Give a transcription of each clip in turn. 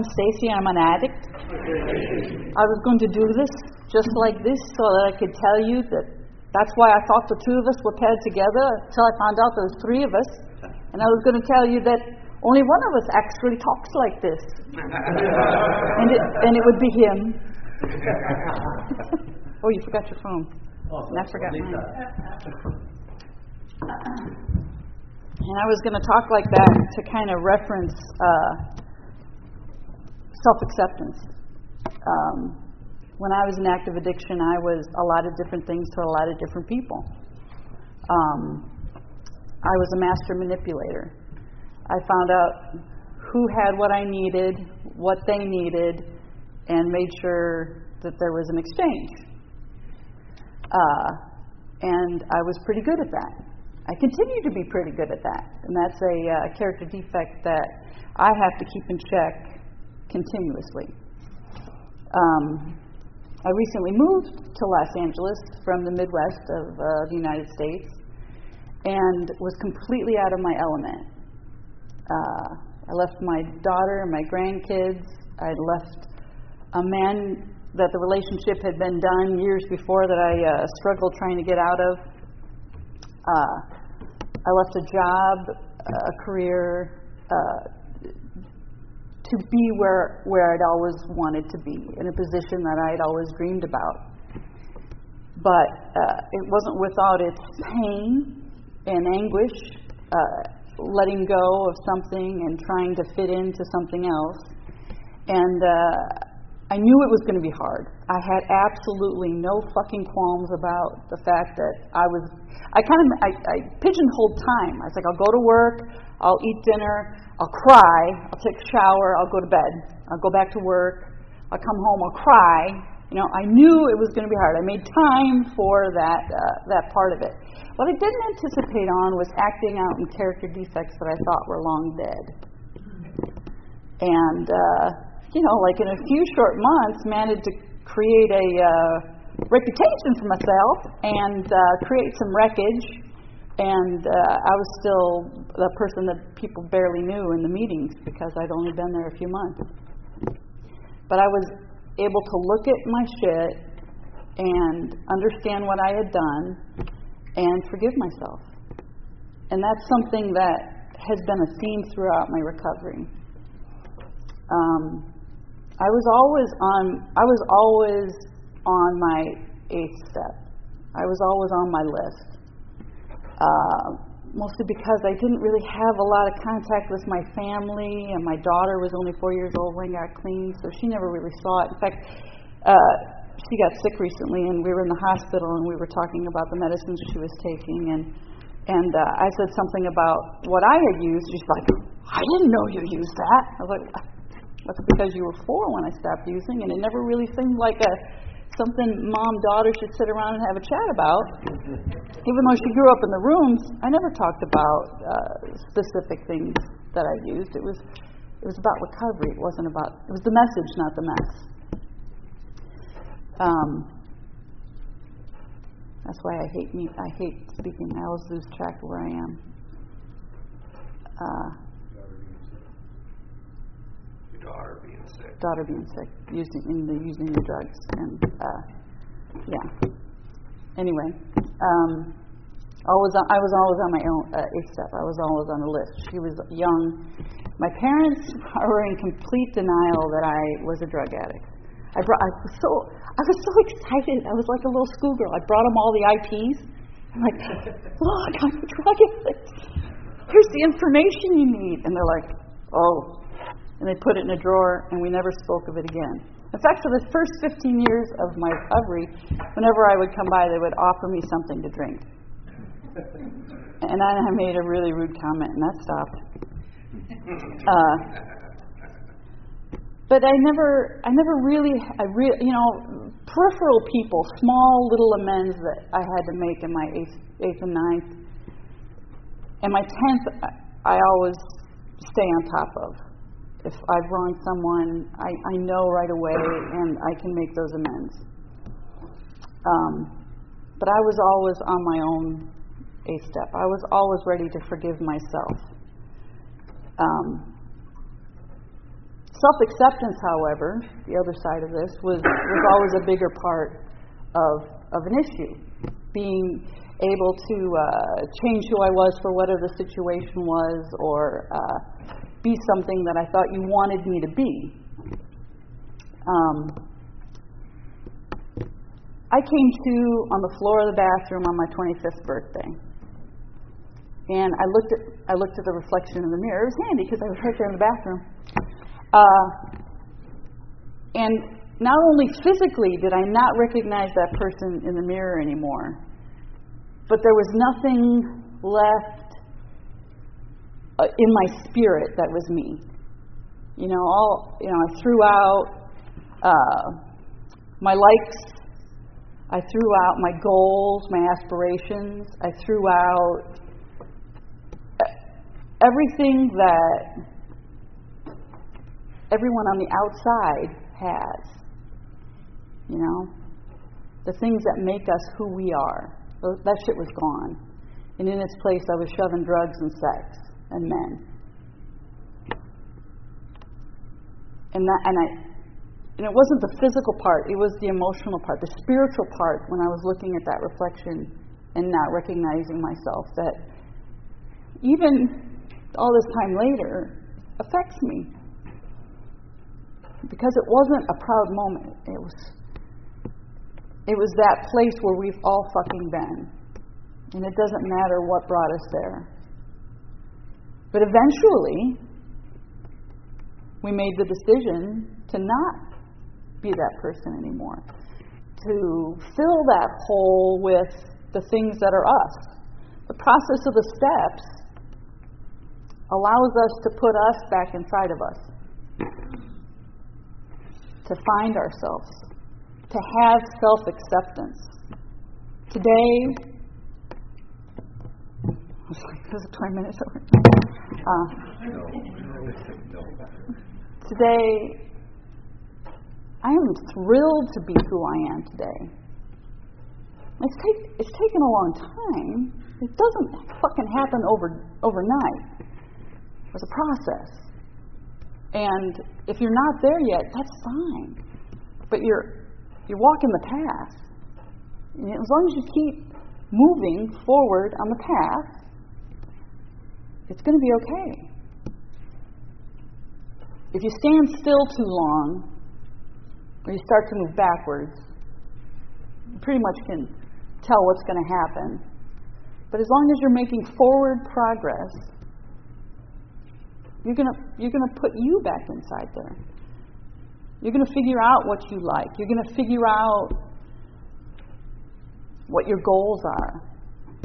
I'm Stacy. I'm an addict. I was going to do this just like this so that I could tell you that that's why I thought the two of us were paired together until I found out there was three of us. And I was going to tell you that only one of us actually talks like this. and, it, and it would be him. oh, you forgot your phone. and I forgot mine. And I was going to talk like that to kind of reference uh, self acceptance. Um, when I was in active addiction, I was a lot of different things to a lot of different people. Um, I was a master manipulator. I found out who had what I needed, what they needed, and made sure that there was an exchange. Uh, and I was pretty good at that. I continue to be pretty good at that. And that's a uh, character defect that I have to keep in check continuously. Um, I recently moved to Los Angeles from the Midwest of uh, the United States and was completely out of my element. Uh, I left my daughter and my grandkids. I left a man that the relationship had been done years before that I uh, struggled trying to get out of. Uh, I left a job, a career, uh, to be where, where I'd always wanted to be, in a position that I'd always dreamed about. But uh, it wasn't without its pain and anguish, uh, letting go of something and trying to fit into something else. And uh, I knew it was going to be hard. I had absolutely no fucking qualms about the fact that I was. I kind of I, I pigeonholed time. I was like, I'll go to work, I'll eat dinner, I'll cry, I'll take a shower, I'll go to bed, I'll go back to work, I'll come home, I'll cry. You know, I knew it was going to be hard. I made time for that uh, that part of it. What I didn't anticipate on was acting out in character defects that I thought were long dead. And uh, you know, like in a few short months, managed to create a uh, reputation for myself and uh, create some wreckage and uh, I was still the person that people barely knew in the meetings because I'd only been there a few months. But I was able to look at my shit and understand what I had done and forgive myself. And that's something that has been a theme throughout my recovery. Um, I was always on. I was always on my eighth step. I was always on my list uh, mostly because I didn't really have a lot of contact with my family, and my daughter was only four years old when I got clean, so she never really saw it. In fact, uh, she got sick recently, and we were in the hospital, and we were talking about the medicines she was taking, and and uh, I said something about what I had used. She's like, "I didn't know you used that." I was like, "That's because you were four when I stopped using, and it never really seemed like a." something mom daughter should sit around and have a chat about. Even though she grew up in the rooms, I never talked about uh, specific things that I used. It was it was about recovery. It wasn't about it was the message, not the mess. Um, that's why I hate me. I hate speaking. I always lose track of where I am. Uh, daughter being sick. Using in the using the drugs, and uh, yeah. Anyway, um, always on, I was always on my own uh, eighth step. I was always on the list. She was young. My parents were in complete denial that I was a drug addict. I brought. I was so. I was so excited. I was like a little schoolgirl. I brought them all the IPs. I'm like, look, I'm a drug addict. Here's the information you need. And they're like, oh, and they put it in a drawer, and we never spoke of it again. In fact, for the first 15 years of my recovery, whenever I would come by, they would offer me something to drink. And I made a really rude comment, and that stopped. Uh, but I never, I never really, I re- you know, peripheral people, small little amends that I had to make in my eighth, eighth and ninth. And my tenth, I always stay on top of if I've wronged someone, I, I know right away and I can make those amends. Um, but I was always on my own a step. I was always ready to forgive myself. Um, Self acceptance, however, the other side of this, was, was always a bigger part of, of an issue. Being able to uh, change who I was for whatever the situation was, or uh, be something that I thought you wanted me to be. Um, I came to on the floor of the bathroom on my 25th birthday. And I looked at I looked at the reflection in the mirror. It was handy because I was right there in the bathroom. Uh, and not only physically did I not recognize that person in the mirror anymore, but there was nothing left uh, in my spirit that was me. You know, all you know, I threw out uh, my likes. I threw out my goals, my aspirations. I threw out everything that everyone on the outside has. You know? The things that make us who we are. That shit was gone. And in its place, I was shoving drugs and sex and men. And that, and I, and it wasn't the physical part; it was the emotional part, the spiritual part. When I was looking at that reflection and not recognizing myself, that even all this time later affects me because it wasn't a proud moment. It was it was that place where we've all fucking been. And it doesn't matter what brought us there. But eventually, we made the decision to not be that person anymore. To fill that hole with the things that are us. The process of the steps allows us to put us back inside of us to find ourselves, to have self acceptance. Today, was it 20 minutes over? Uh, today, I am thrilled to be who I am today. It's, take, it's taken a long time. It doesn't fucking happen over, overnight. It's a process. And if you're not there yet, that's fine. But you're you're walking the path. And as long as you keep moving forward on the path, it's going to be okay. If you stand still too long, or you start to move backwards, you pretty much can tell what's going to happen. But as long as you're making forward progress, you're going you're gonna put you back inside there. You're going to figure out what you like. You're going to figure out what your goals are.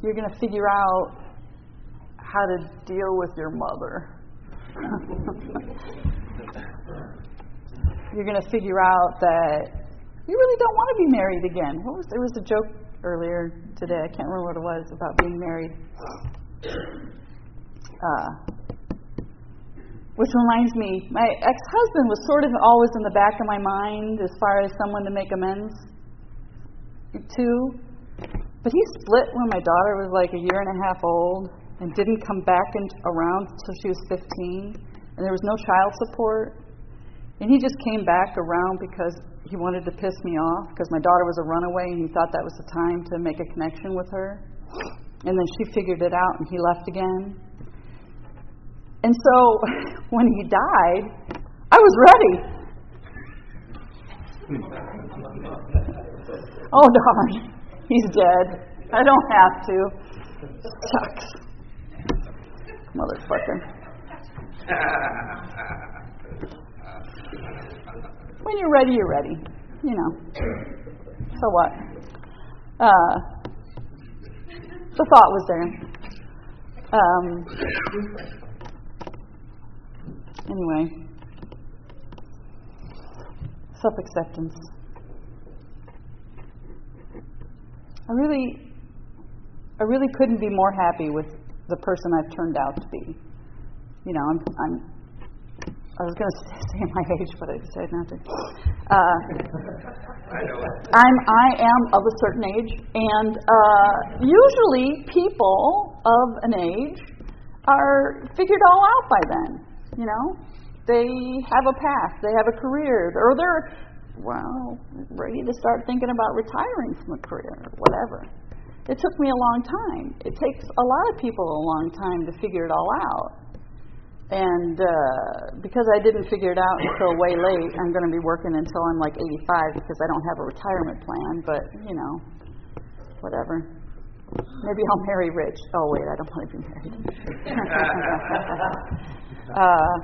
You're going to figure out how to deal with your mother. You're going to figure out that you really don't want to be married again. What was there was a joke earlier today. I can't remember what it was about being married. Uh, which reminds me, my ex husband was sort of always in the back of my mind as far as someone to make amends to. But he split when my daughter was like a year and a half old and didn't come back in, around until she was 15. And there was no child support. And he just came back around because he wanted to piss me off because my daughter was a runaway and he thought that was the time to make a connection with her. And then she figured it out and he left again. And so when he died, I was ready. oh, darn. He's dead. I don't have to. Sucks. Motherfucker. when you're ready, you're ready. You know. So what? Uh, the thought was there. Um, Anyway, self acceptance. I really, I really couldn't be more happy with the person I've turned out to be. You know, I'm, I'm I was going to say my age, but I decided not to. Uh, I'm, I am of a certain age, and uh, usually people of an age are figured all out by then you know? they have a path, they have a career, or they're, well, ready to start thinking about retiring from a career or whatever. It took me a long time. It takes a lot of people a long time to figure it all out. And uh, because I didn't figure it out until way late, I'm going to be working until I'm like 85 because I don't have a retirement plan, but, you know, whatever. Maybe I'll marry rich. Oh, wait, I don't want to be married. uh,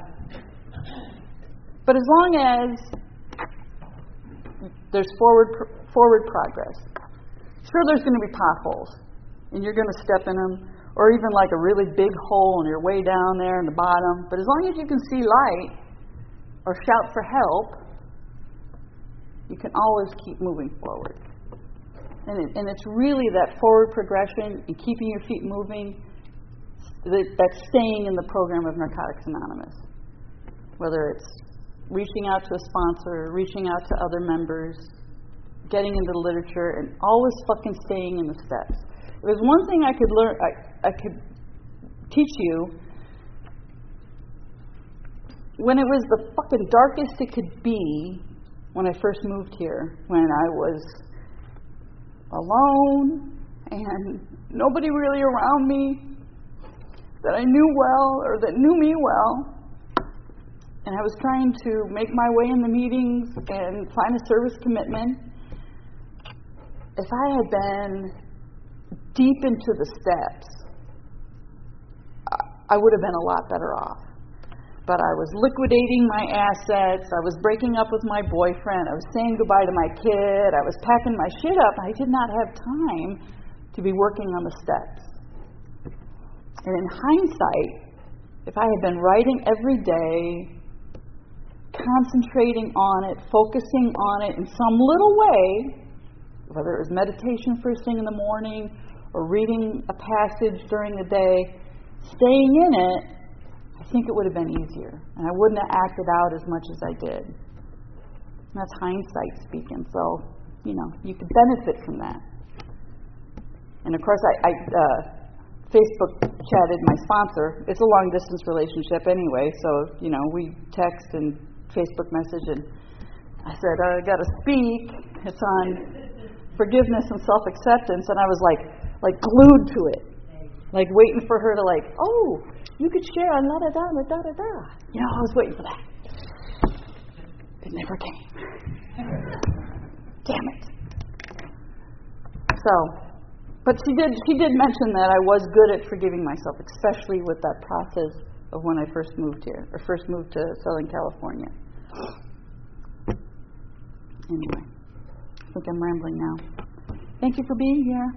but as long as there's forward, forward progress, sure, there's going to be potholes, and you're going to step in them, or even like a really big hole and you're way down there in the bottom. But as long as you can see light or shout for help, you can always keep moving forward. And, it, and it's really that forward progression and keeping your feet moving that, that's staying in the program of Narcotics Anonymous. Whether it's reaching out to a sponsor, reaching out to other members, getting into the literature, and always fucking staying in the steps. If there's one thing I could learn, I, I could teach you, when it was the fucking darkest it could be when I first moved here, when I was alone and nobody really around me that I knew well or that knew me well. And I was trying to make my way in the meetings and find a service commitment. If I had been deep into the steps, I would have been a lot better off but I was liquidating my assets. I was breaking up with my boyfriend. I was saying goodbye to my kid. I was packing my shit up. I did not have time to be working on the steps. And in hindsight, if I had been writing every day, concentrating on it, focusing on it in some little way, whether it was meditation first thing in the morning or reading a passage during the day, staying in it, I think it would have been easier, and I wouldn't have acted out as much as I did. And that's hindsight speaking, so you know you could benefit from that. And of course, I, I uh, Facebook chatted my sponsor. It's a long distance relationship anyway, so you know we text and Facebook message, and I said I got to speak. It's on forgiveness and self acceptance, and I was like like glued to it, like waiting for her to like, oh, you could share on la da da da da da da. You know, I was waiting for that. It never came. Damn it. So, but she did she did mention that I was good at forgiving myself, especially with that process of when I first moved here or first moved to Southern California. Anyway, I think I'm rambling now. Thank you for being here.